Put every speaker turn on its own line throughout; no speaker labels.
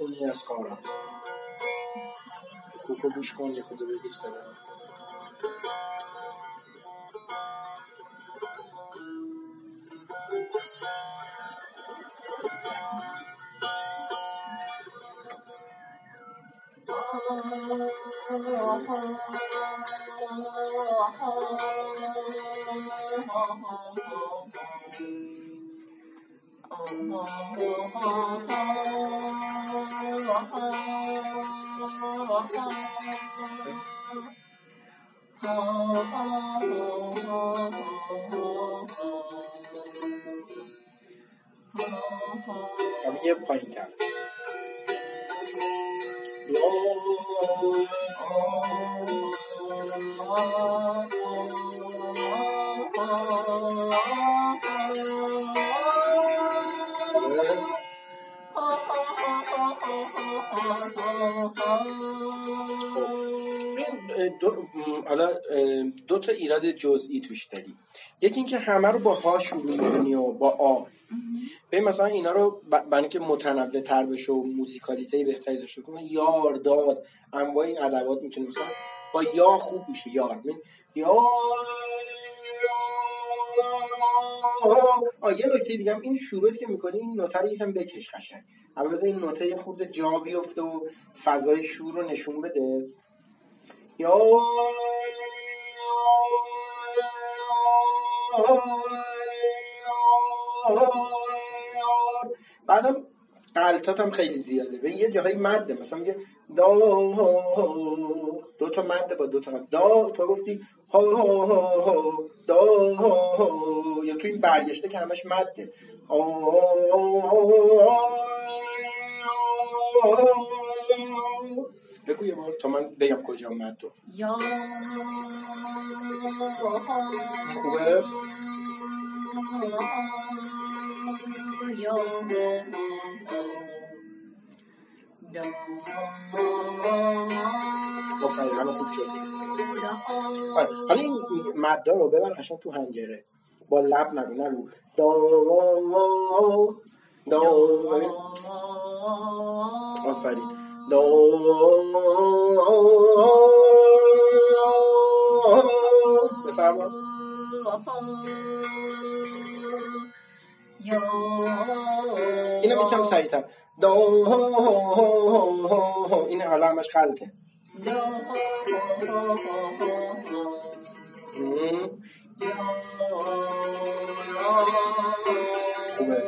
خونی از کارم کوکو گوش کن یه خود بگیر صدا یه پایین کرد دو حالا دو تا ایراد جزئی توش داری یکی اینکه همه رو با ها شروع می‌کنی و با آ. به مثلا اینا رو برای که متنوع تر بشه و موزیکالیته بهتری داشته کنه یار داد انواع این ادوات می‌تونه مثلا با یا خوب میشه یار. یا آه یه نکته دیگه این شروعی که می‌کنی این نوته یکم بکش قشنگ. البته این نوته یه خورده جا بیفته و فضای شور رو نشون بده. یا بعدم قلطات هم خیلی زیاده. به یه جاهای مده. مثلا میگه دا دو تا مده با دو تا مده. دا تو گفتی ها ها ها دا یا تو این برگشته که همش مده. بگو یه بار تا من بگم کجا مد خوبه؟ خوب شد. حالا این مدا رو ببر قشنگ تو هنجره. با لب نگو نگو دا دا آفرین. دا اینو می‌کنم سریعتر. دا این حالا همش خلطه. خوبه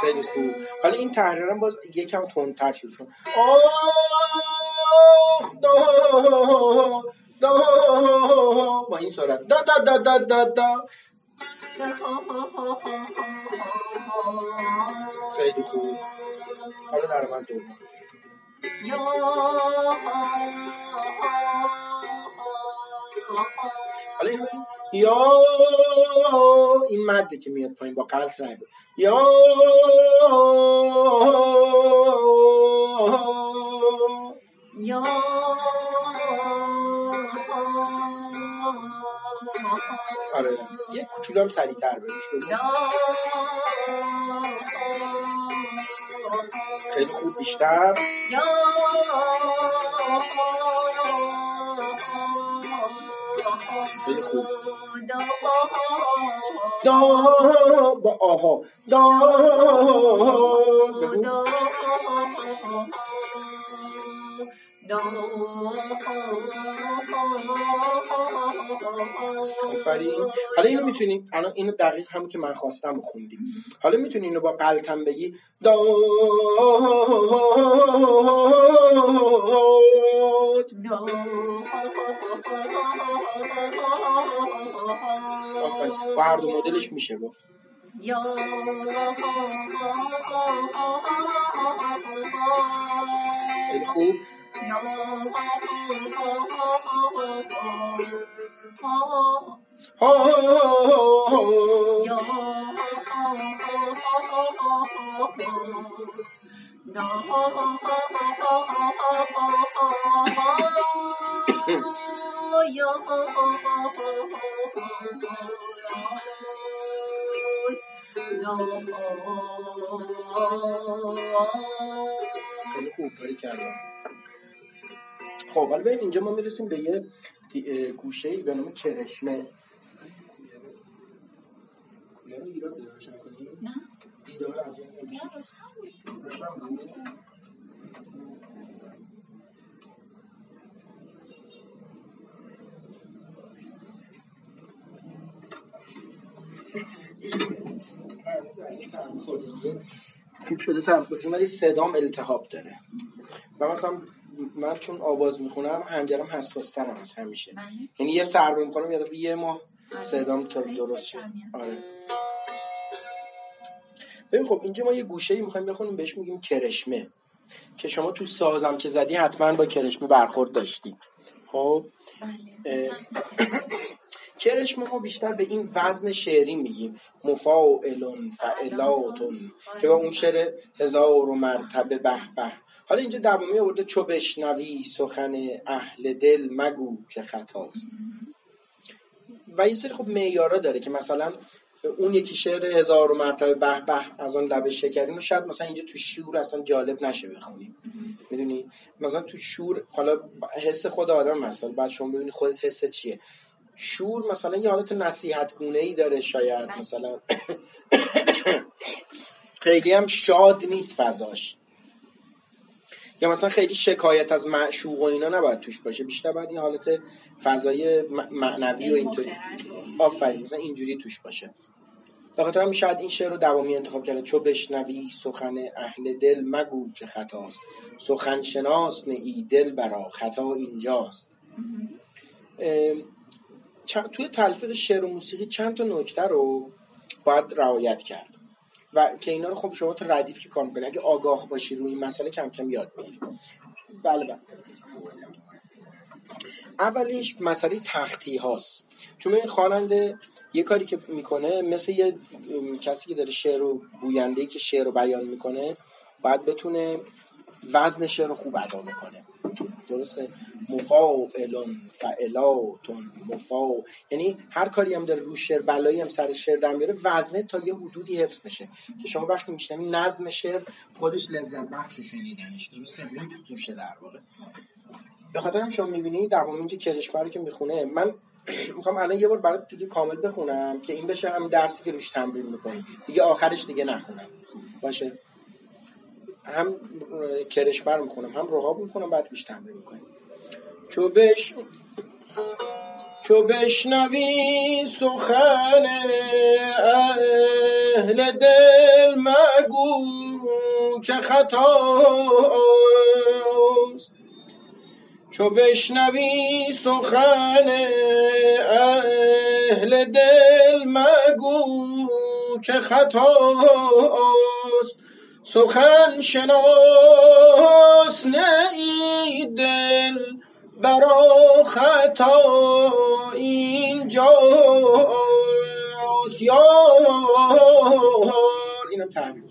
خیلی خوب. حالا این تحریرم باز یکم تندتر شروع شد. با این سرعت دا دا دا دا دا دا خیلی خوب. حالا در من دوم حالا یا این مده که میاد پایین با قلط رای بود یا
یا
آره یه کوچولو هم سریعتر بگیش خیلی خوب بیشتر.
یا
خیلی خوب. دا با آها. دا بگو آفرین. حالا اینو می‌تونیم الان اینو دقیق هم که من خواستم خوندیم. حالا می‌تونی اینو با قلتم بگی. دا با هر دو مدلش میشه گفت. خوب.
Yo
خیلی خوب کاری کردم خب حالا ببین اینجا ما می‌رسیم به یه گوشه ای به نام کرشمه. کولر رو ایران بیدار روشن کنی؟
نه.
بیدار از این از سرماخوردگی خوب شده سرماخوردگی ولی صدام التهاب داره. و مثلا من چون آواز می‌خونم هنجرم حساس ترم از همیشه.
بله.
یعنی یه سرما می‌کنم یه دفعه یه ماه
آره.
صدام تا درست شد. آره. ببین خب اینجا ما یه گوشه ای می‌خوایم بخونیم بهش میگیم کرشمه. که شما تو سازم که زدی حتما با کرشمه برخورد داشتی. خب؟
بله.
کرشمه ما بیشتر به این وزن شعری میگیم. مفاعلون فعلاتون که با اون شعر هزار و مرتبه به به. حالا اینجا دوامی آورده چو بشنوی سخن اهل دل مگو که خطاست. و یه سری خب معیارا داره که مثلا اون یکی شعر هزار و مرتبه به به از آن لب شکرین رو شاید مثلا اینجا تو شور اصلا جالب نشه بخونیم. می‌دونی؟ مثلا تو شور حالا حس خود آدم مثلا بعد شما ببینی خودت حس چیه. شور مثلا یه حالت نصیحت گونه ای داره شاید
بله.
مثلا خیلی هم شاد نیست فضاش. یا مثلا خیلی شکایت از معشوق و اینا نباید توش باشه بیشتر باید یه حالت فضای معنوی و اینطوری. آفرین مثلا اینجوری توش باشه. به خاطر همین شاید این شعر رو دوامی انتخاب کرده چو بشنوی سخن اهل دل مگو که خطاست. سخن شناس نه ای دل برا خطا اینجاست. چند- توی تلفیق شعر و موسیقی چند تا نکته رو باید رعایت کرد. و که اینا رو خب شما تو ردیف که کار می‌کنی. اگه آگاه باشی روی این مسئله کم کم یاد می‌گیری. بله بله. اولیش مسئله تختی هاست. چون این خواننده یه کاری که می‌کنه مثل یه کسی که داره شعر و گوینده که شعر رو بیان می‌کنه باید بتونه وزن شعر رو خوب ادا بکنه. درسته. مفاعلون فعلاتون مفاع یعنی هر کاری هم داره رو شعر بلایی هم سر شعر در میاره وزنه تا یه حدودی حفظ بشه. که شما وقتی میشنوی نظم شعر خودش لذت بخش شنیدنش. درسته؟ توشه در واقع. به خاطر هم شما می‌بینی دوام اینجا کرشمه رو که می‌خونه من می‌خوام الان یه بار برات دیگه کامل بخونم که این بشه هم درسی که روش تمرین می‌کنی. دیگه آخرش دیگه نخونم. باشه؟ هم رو می‌خونم هم رهاب می‌خونم بعد روش تمرین می‌کنیم. چو بش چو بشنوی سخن اهل دل مگو که خطاست چو بشنوی سخن اهل دل مگو که خطاست سخن شناس نه دل برا خطا اینجاست یار اینم تحمیل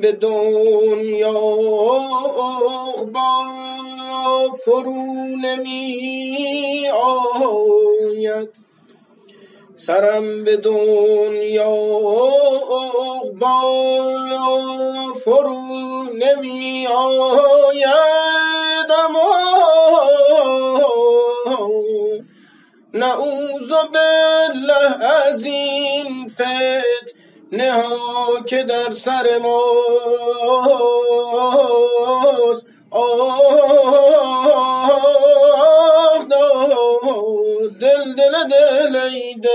به دنیا با فرو نمی آید. سرم به دنیا با فرو نمی آید. اما نعوذ بالله از این فتنه ها که در سر ماست. آه دل دل دل ای دل.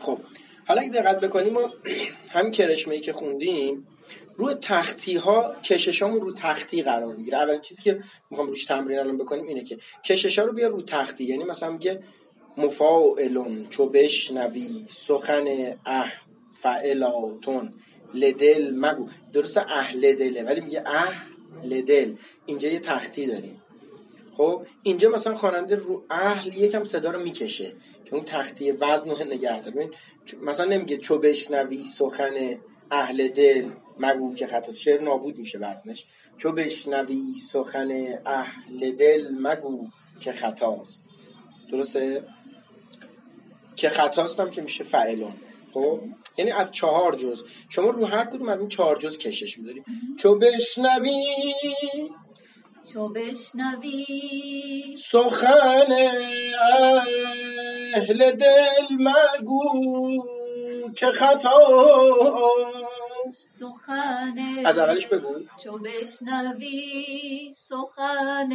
خب حالا اگه دقت بکنیم ما هم کرشمه ای که خوندیم روی تختی ها کششامون رو تختی قرار می‌گیره. اولین چیزی که می‌خوام روش تمرین الان بکنیم اینه که کشش ها رو بیا رو تختی. یعنی مثلا میگه مفاعلون چو بشنوی سخن اه فعلاتون لدل مگو. درسته اهل دله ولی میگه اهل دل اینجا یه تختی داریم. خب اینجا مثلا خواننده رو اهل یکم صدا رو می‌کشه که اون تختی وزن رو نگه داره. مثلا نمیگه چو بشنوی سخن اهل دل مگو که خطا شعر نابود میشه وزنش. چو بشنوی سخن اهل دل مگو که خطاست. درسته؟ که خطاست هم که میشه فعلون. خب؟ یعنی از چهار جز. شما رو هر کدوم از این چهار جز کشش میداری. چو بشنوی
چو بشنوی.
سخن اهل دل مگو که خطاست
سخن
از اولش بگو.
چو بشنوی. سخن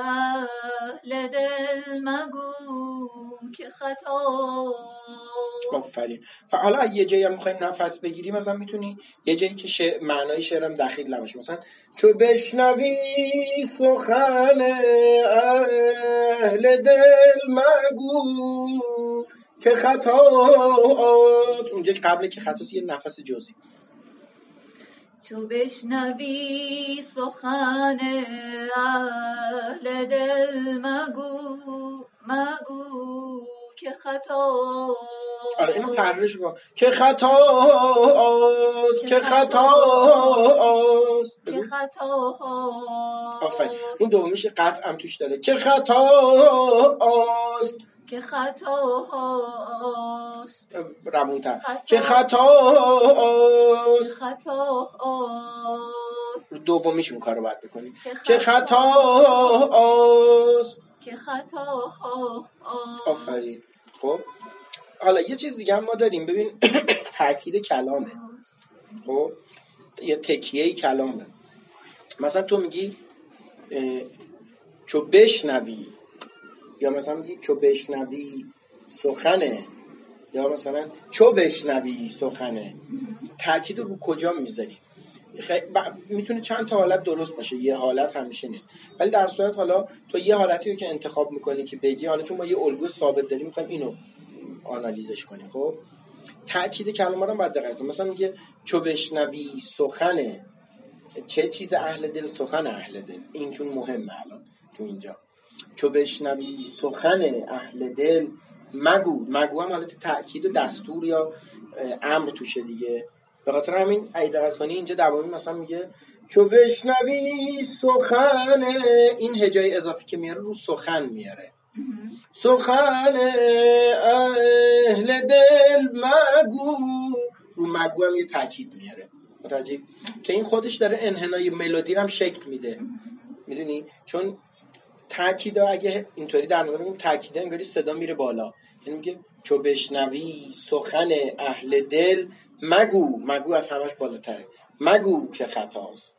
اهل دل مگو که خطا.
آفرین. حالا یه جایی هم می‌خوای نفس بگیری مثلا می‌تونی یه جایی که شع... معنای شعرم دخیل نباشه. مثلا چو بشنوی سخن اهل دل مگو که خطاست اونجا قبل که خطاست یه نفس جزی
چو بشنوی سخن اهل دل مگو مگو که خطا
آره اینو تحریرش کن که خطاست که خطاست
که خطا
آفرین. اون دومیش قطع هم توش داره. که خطاست
که خطا هاست
روونتر.
خطا.
که خطاست
خطا هاست
دومیش اون کار رو باید بکنی.
که
که خطاست
که خطا هاست
آفرین. خب حالا یه چیز دیگه هم ما داریم. ببین تاکید کلامه. خب یه تکیه کلامه. مثلا تو میگی چو بشنوی. یا مثلا میگی چو بشنوی سخنه. یا مثلا چو بشنوی سخنه. تاکید رو کجا می‌ذاری؟ می‌تونه چند تا حالت درست باشه. یه حالت همیشه نیست. ولی در صورت حالا تو یه حالتی رو که انتخاب می‌کنی که بگی حالا چون ما یه الگو ثابت داریم می‌خوایم اینو آنالیزش کنیم. خب؟ تاکید کلمه رو باید دقت مثلا میگه چو بشنوی سخنه چه چیز اهل دل؟ سخن اهل دل. این چون مهمه الان تو اینجا. چو بشنوی سخن اهل دل مگو. مگو هم حالت تاکید و دستور یا امر توشه دیگه. به خاطر همین اگه دقت کنی اینجا دوامی مثلا میگه چو بشنوی سخن این هجای اضافی که میاره رو سخن میاره. سخن اهل دل مگو. رو مگو هم یه تاکید میاره. متوجه که این خودش داره انحنای ملودی هم شکل میده. می‌دونی؟ چون تاکید اگه اینطوری در نظر بگیریم تاکید انگاری صدا میره بالا. یعنی میگه چو بشنوی سخن اهل دل مگو مگو از همش بالاتره. مگو که خطاست.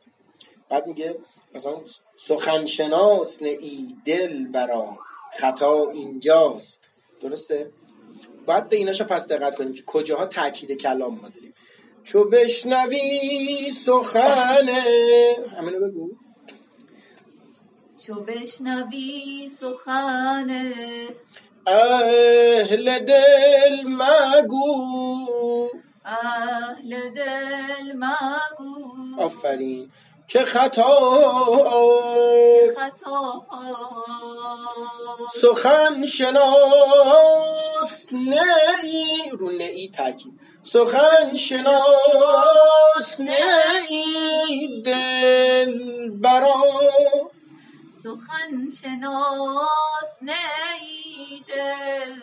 بعد میگه مثلا سخن شناس ای دل برا خطا اینجاست. درسته؟ باید به ایناشو پس دقت کنیم که کجاها تاکید کلام ما داریم. چو بشنوی سخن همینو بگو.
چو بشنوی سخن
اهل دل مگو.
اهل دل مگو.
آفرین. که خطا. سخن شناس نئی رو نئی تاکید. سخن شناس نئی دل برا.
سخن شناس نی دل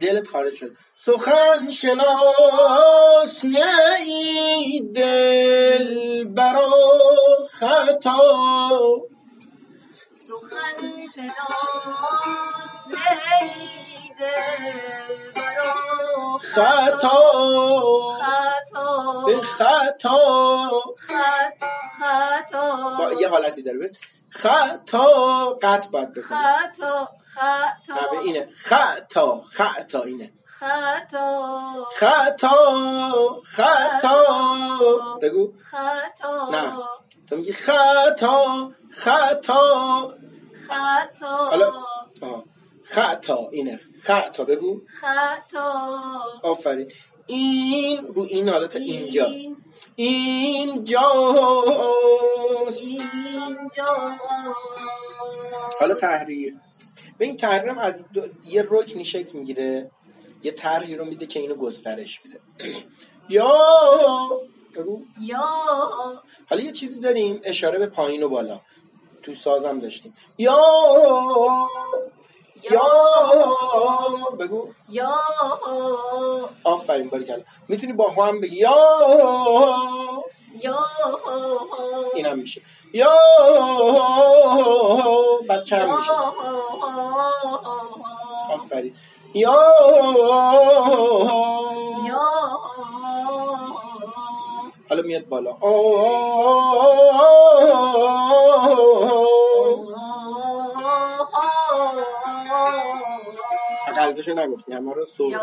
دلت خارج شد. سخن شناس نئی دل برا خطا.
سخن شناس نی دل برا
خطا.
خطا.
خطا.
خط خطا.
با یه حالتی داره. خطا قطع باید بکنی
خطا خطا
اینه. خطا خطا اینه.
خطا
خطا خطا بگو.
خطا
نه. تو میگی خطا خطا
خطا
حالا. خطا اینه. خطا بگو.
خطا
آفرین. این رو این حالت اینجا.
این
اینجاست
اینجا
حالا تحریر. به این تحریر هم از دو- یه رکنی شکل می‌گیره یه طرحی رو میده که اینو گسترش میده. یا.
یا.
حالا یه چیزی داریم اشاره به پایین و بالا. تو سازم داشتیم. یا یا بگو.
یا
آفرین باری کلا. می‌تونی با هم بگی یا
یا
اینم میشه. یا بعد کم میشه. آفرین. یا
یا
حالا میاد بالا. قلبشو نگفتی همه رو
یا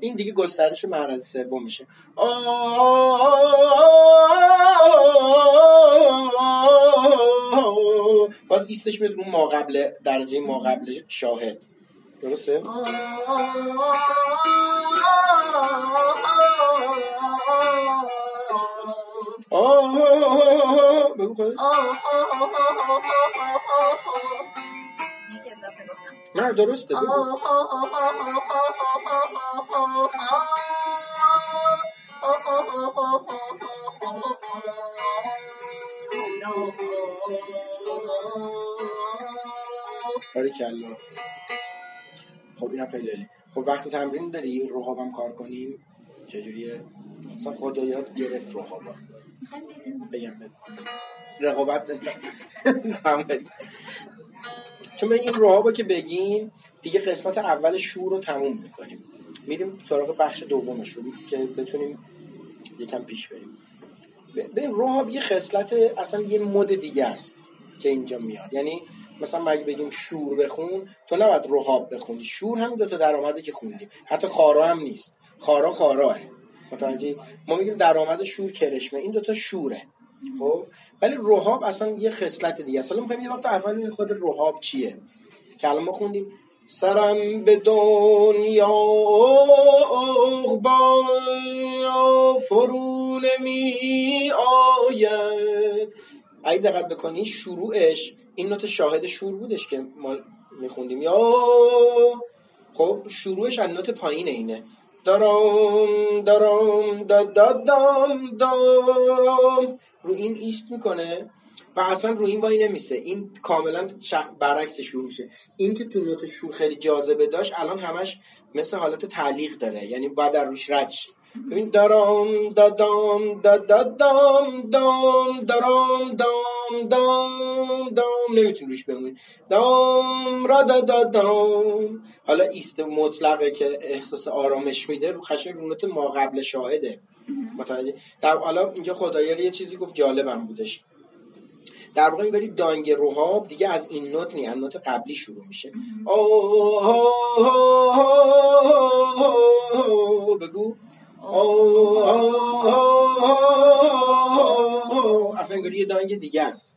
این دیگه گسترش مرحله سوم میشه. باز ایستش میاد رو ما قبل درجه ما قبل شاهد. درسته؟ نه درسته بگو کلا خب اینم خیلی. خب وقت تمرین داری روحابم کار کنیم چجوریه؟ اصلا خدایات گرفت
می‌خوایم بگیم
بگم رقابت. چون به این روحابا که بگیم دیگه قسمت اول شور رو تموم می‌کنیم. میریم سراغ بخش دومش رو که بتونیم یکم پیش بریم. به روحاب یه خصلت اصلا یه مد دیگه است که اینجا میاد. یعنی مثلا مگه بگیم شور بخون تو نباید روحاب بخونی. شور هم دو تا درآمده که خوندیم حتی خارا هم نیست. خارا خاراه متوجه ما میگیم درآمد شور کرشمه. این دوتا شوره. خب؟ ولی روحاب اصلا یه خصلت دیگه است. حالا می‌خوایم یه وقت اول خود روحاب چیه. که الان ما خوندیم. سرم به دنیا عقبا فرو نمی آید. اگه دقت بکنی شروعش این نوت شاهد شور بودش که ما میخوندیم. یا خب شروعش از نوت پایین اینه. دارم دارم دا دا دام دام. رو این ایست می‌کنه. و اصلا رو این وای نمیسته این کاملا شخ برعکس شروع میشه. این که تو نوت شور خیلی جاذبه داشت الان همش مثل حالت تعلیق داره. یعنی باید در روش رد. ببین دارم دادام دادام دام دارم دام دام دام. نمی‌تونی روش بمونی. دام را دادام حالا ایست مطلقه که احساس آرامش میده. رو خشن رو نوت ما قبل شاهده. متوجه؟ در حالا اینجا خدایاری یه چیزی گفت جالبم بودش. در واقع انگاری دانگ روحاب دیگه از این نوت نی از نوت قبلی شروع میشه بگو اصلا انگاری یه دانگ دیگه است؟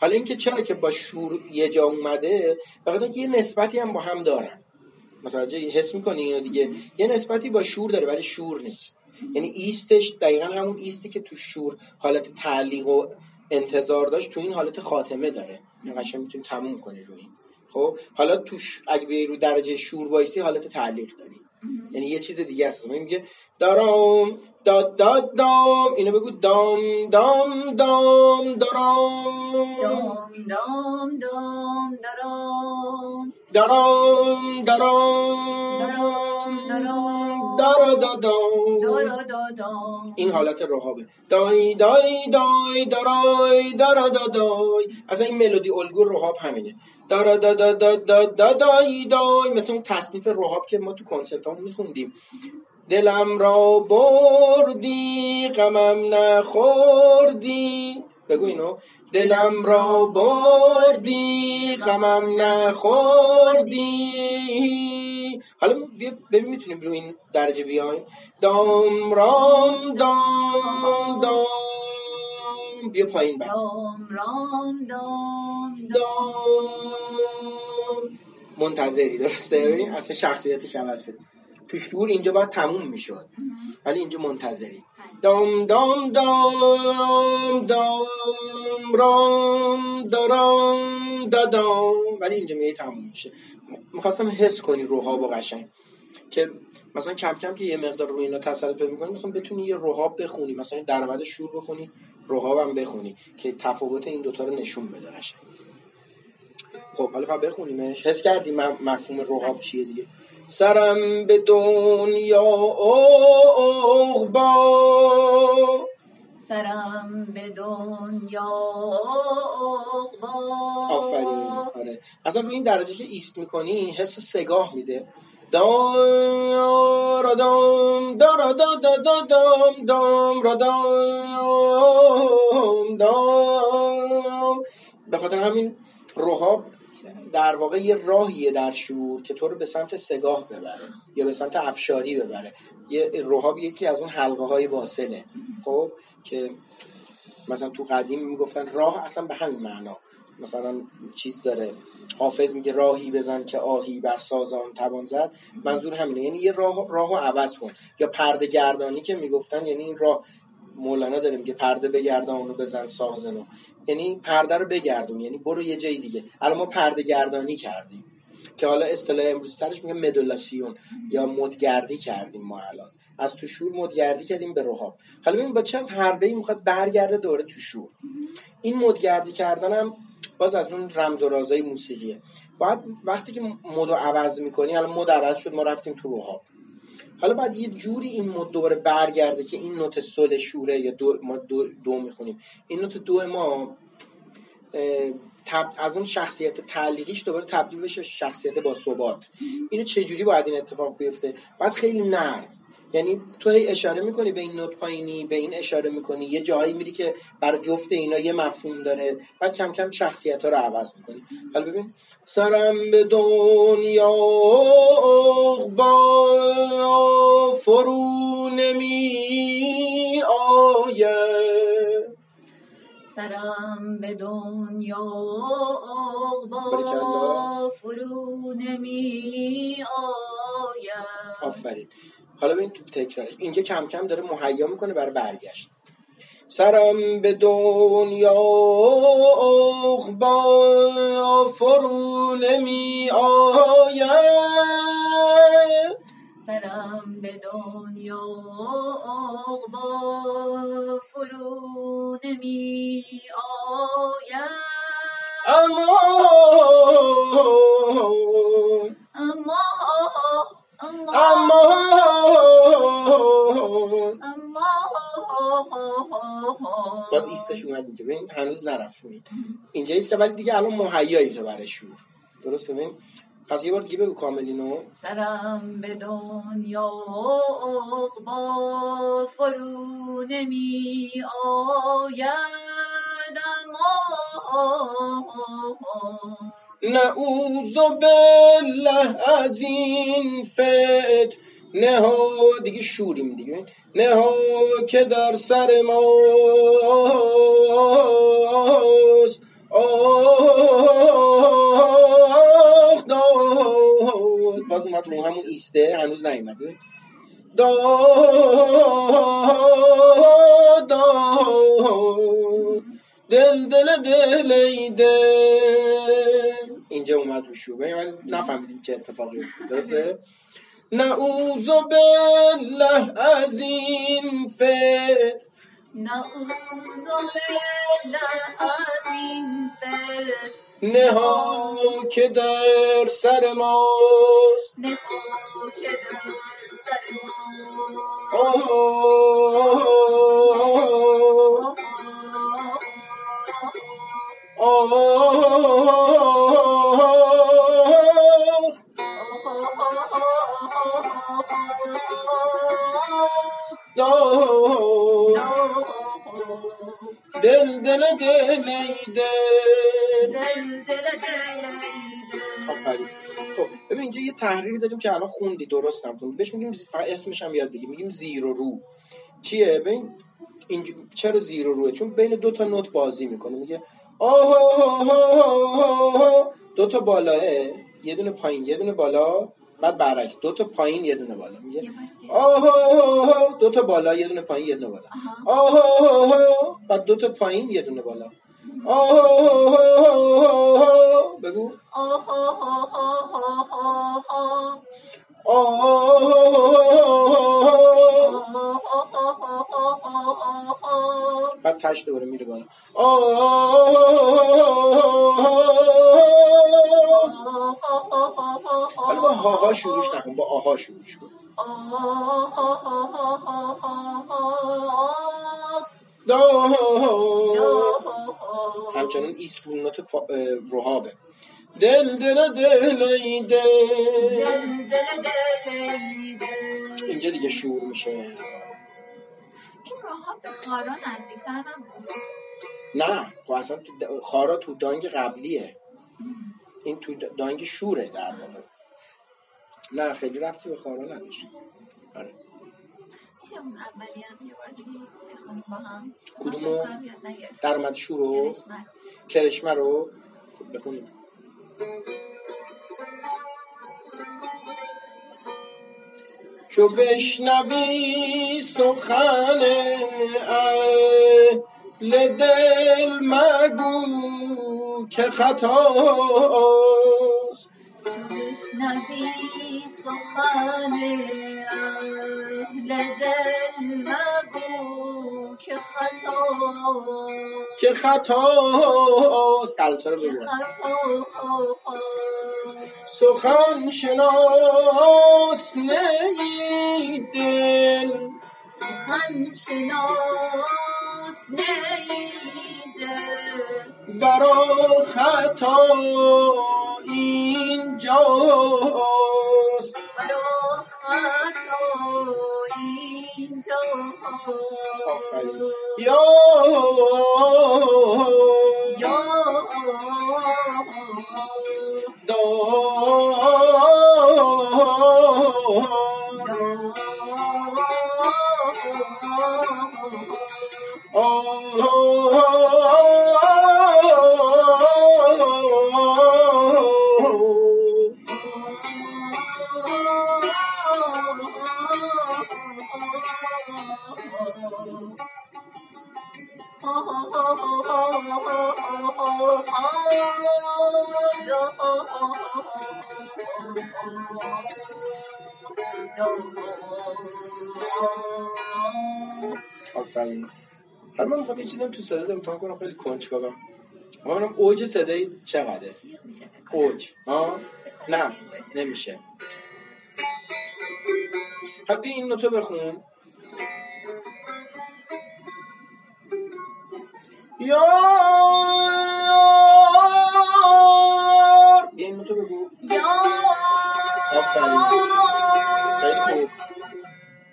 حالا اینکه چرا که با شور یه جا اومده بخاطر اینکه یه نسبتی هم با هم دارن متوجه حس می‌کنی اینو دیگه یه نسبتی با شور داره ولی شور نیست یعنی ایستش دقیقا همون ایستی که تو شور حالت تعلیق و انتظار داشت تو این حالت خاتمه داره. این قشنگ می‌تونی تموم کنی روی این. خب حالا تو ش... اگه رو درجه شور وایسی حالت تعلیق داری. یعنی یه چیز دیگه است. میگه دارم داد داد دام. اینو بگو دام دام دام دارم
دام دام دام دارم
دارم دارم
دارم
دارا دادام
دارا
این حالت رهابه. دای دای دای دارای دارا دادای اصلا این ملودی الگو رهاب همینه. دارا دا دا دا دا دا دای. دای مثل اون تصنیف رهاب که ما تو کنسرت همون میخوندیم. دلم را بردی غمم نخوردی. بگو اینو. دلم را بردی غمم نخوردی. حالا ببین می‌تونیم رو این درجه بیایم. دام رام دام دام. بیا پایین بعد
دام رام دام. دام.
منتظری درسته؟ ببین اصلا شخصیتش عوض شد. تو شعور اینجا باید تموم می‌شد. ولی اینجا منتظری دام دام دام دام رام دارام دادام ولی اینجا میگه تموم میشه. می‌خواستم حس کنی روحاب و قشنگ. که مثلا کم کم که یه مقدار روی اینا تسلط پیدا می‌کنی مثلا بتونی یه روحاب بخونی. مثلا درآمد شور بخونی روحاب هم بخونی که تفاوت این دوتا رو نشون بده قشنگ. خب حالا بخونیمش. حس کردی مفهوم روحاب چیه دیگه؟ سرم به دنیا عقبا.
سرم به دنیا عقبا.
آفرین. آره. اصلا روی این درجه که ایست می‌کنی حس سگاه میده. دام را دام دارا دا دا دا دام دام را دام دام. به خاطر همین روحاب در واقع یه راهیه در شعور که تو رو به سمت سگاه ببره یا به سمت افشاری ببره. یه روحاب یکی از اون حلقه های واصله. خب که مثلا تو قدیم می‌گفتن راه اصلا به همین معنا. مثلا چیز داره حافظ میگه راهی بزن که آهی بر سازان توان زد. منظور همینه. یعنی یه راه راهو عوض کن. یا پرده گردانی که می‌گفتن یعنی این راه مولانا داره میگه پرده بگردان و بزن سازنو یعنی پرده رو بگردون یعنی برو یه جای دیگه. الان ما پرده گردانی کردیم. که حالا اصطلاح امروز ترش میگه مدولاسیون یا مدگردی کردیم ما الان. از تو شور مدگردی کردیم به روحاب حالا ببین با چند حربه ای می‌خواد برگرده دوره تو شور. این مدگردی کردن هم باز از اون رمز و رازای موسیقیه. باید وقتی که مد رو عوض می‌کنی الان مد عوض شد ما رفتیم تو روحاب حالا بعد یه جوری این مد دوباره برگرده که این نوت سل شوره یا دو ما دو, دو می‌خونیم. این نوت دو ما. از اون شخصیت تعلیقیش دوباره تبدیل بشه شخصیت با ثبات. اینو چجوری باید این اتفاق بیفته؟ باید خیلی نرم. یعنی تو هی اشاره می‌کنی به این نوت پایینی به این اشاره می‌کنی یه جایی میری که برای جفت اینا یه مفهوم داره بعد کم کم شخصیت ها رو عوض می‌کنی. حالا ببین. سرم به دنیا عقبا فرو نمی آید
سرم به دنیا. عقبا فرو نمی آید
آفرین. حالا ببین تو تکرارش. اینجا کم کم داره مهیا می‌کنه برای برگشت. سرم به دنیا عقبا فرو نمی آید
سرم به دنیا عقبا فرو نمی
اینجا ایست که ولی دیگه الان مهیایی تو برای شور. درسته ببین؟ پس یه بار دیگه بگو کامل اینو
سرم به دنیا عقبا فرو نمی آید اما
نعوذ بالله از این فتنه ها دیگه شوریم دیگه. نه ها که در سر داد. باز اومد رو همون ایسته هنوز نیومده. داد. داد دل دل دل ای دل. اینجا اومد رو شو. من نفهمیدیم چه اتفاقی افتاد. درسته؟ نعوذ بالله از این فتن
نعوذ بالله از این فتن
نه ها که در سر ماست.
نها که در سر ما
دل دل دل ای دل.
دل دل دل
آفرین. خب ببین اینجا یه تحریری داریم که الان خوندی درستم خوندی. بهش میگیم فقط اسمش هم یاد بگیم میگیم زیر و رو. چیه؟ ببین اینج... چرا زیر و روه؟ چون بین دو تا نوت بازی می‌کنه. میگه آه دو تا بالاه یه دونه پایین یه دونه بالا. بعد برعکس دو تا پایین یه دونه بالا میگه
دیگه.
آه دو تا بالا یه دونه پایین یه دونه بالا
آها.
آه بعد دو تا پایین یه دونه بالا آه بگو
آه
بعد تش دوباره میره بالا. ولی با هاها شروعش نکن با آها شروعش کن. همچنان ایست رو نوت فا... اه، رهابه دل دل دل دل اینجا دیگه شور میشه.
این راه به خارا نزدیکتر نبود.
نه خب اصلا تو د- خارا تو دانگ قبلیه. این تو د- دانگ شوره در واقع. نه خیلی رفتی به خارا نداشت. آره.
میشه اون اولی هم یه بار دیگه بخونیم با هم؟
کدومو؟
من کنم یاد
شورو
کرشمر.
کرشمه رو؟ خب بخونیم. چو بشنوی سخن اهل دل مگو که خطاست.
بشنوی سخن اهل دل مگو که خطا
که خطاست. قلطه رو بگو
خطا
سخن شناس نی دل
سخن شناس نیده
برا خطا اینجاست.
برا خطا اینجا
آفرین. حالا من می‌خوام یه چیزی تو صدا امتحان کنم خیلی بابم من اوج صدایی چقدره؟ اوج. ها نه نمیشه. حقی این نوتو بخون. یار آفرین خیلی خوب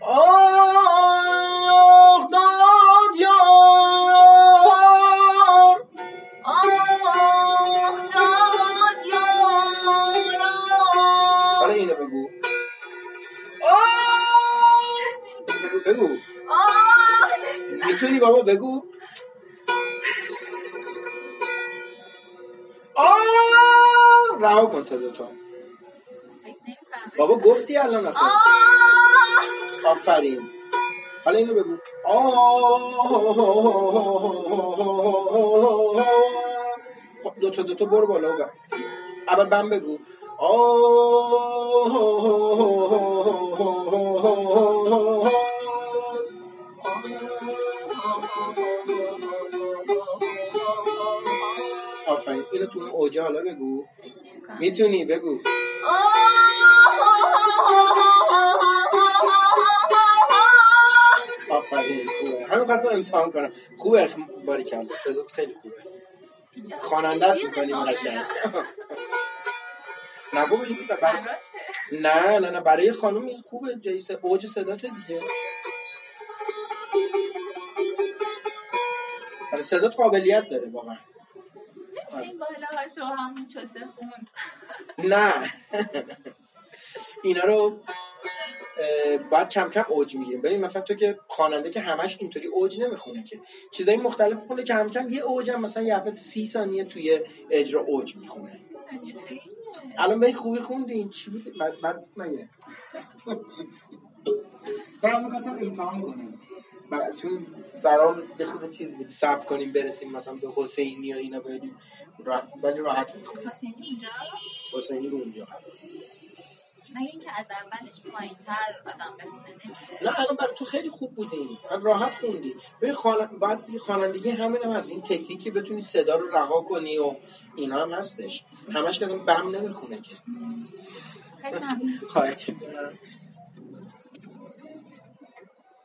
آه داد یار. حالا اینو بگو. بگو می‌تونی بابا بگو. رها کن صدا تو بابا گفتی الان آخه آفرین. حالا اینو بگو. خب دو تا دو تا برو بالا و اول بم بگو. آفرین. اینو تو اوجه حالا بگو. می‌تونی بگو. آفرین خوبه. همین خاطر امتحان کنم. خوبه باری کرده صدات خیلی خوبه.
چیزی
می‌کنیم قشنگ. برای-
تراشه.
نه نه نه. برای خانم خوبه. جیسه اوج صدات دیگه. صدات قابلیت داره واقعا.
این بالا هاشو همون چوسه خوند.
نه. اینا رو باید کم کم اوج می‌گیریم. ببین مثلا تو که خواننده که همش اینطوری اوج نمی‌خونه که. چیزای مختلف خونه کم کم یه اوج هم مثلا یه هفته سی ثانیه توی اجرا اوج می‌خونه. الان به این خوبی خوندین چی بود؟ بعد بعد مگه برام می‌خواستم امتحان کنم. چون برام یه خود چیز بود. صبر کنیم برسیم مثلا به حسینی و اینا بریم. ولی راحت
حسینی اونجا
حسینی رو اونجا
مگه اینکه از اولش پایین تر آدم بخونه نمیشه؟
نه الان برای تو خیلی خوب بودی راحت خوندی. خوان... باید یه خوانندگی همین هم هست. این تکنیکی بتونی صدا رو رها کنی و اینا هم هستش. همش که بم نمی‌خونه که.
خیلی
خواهش.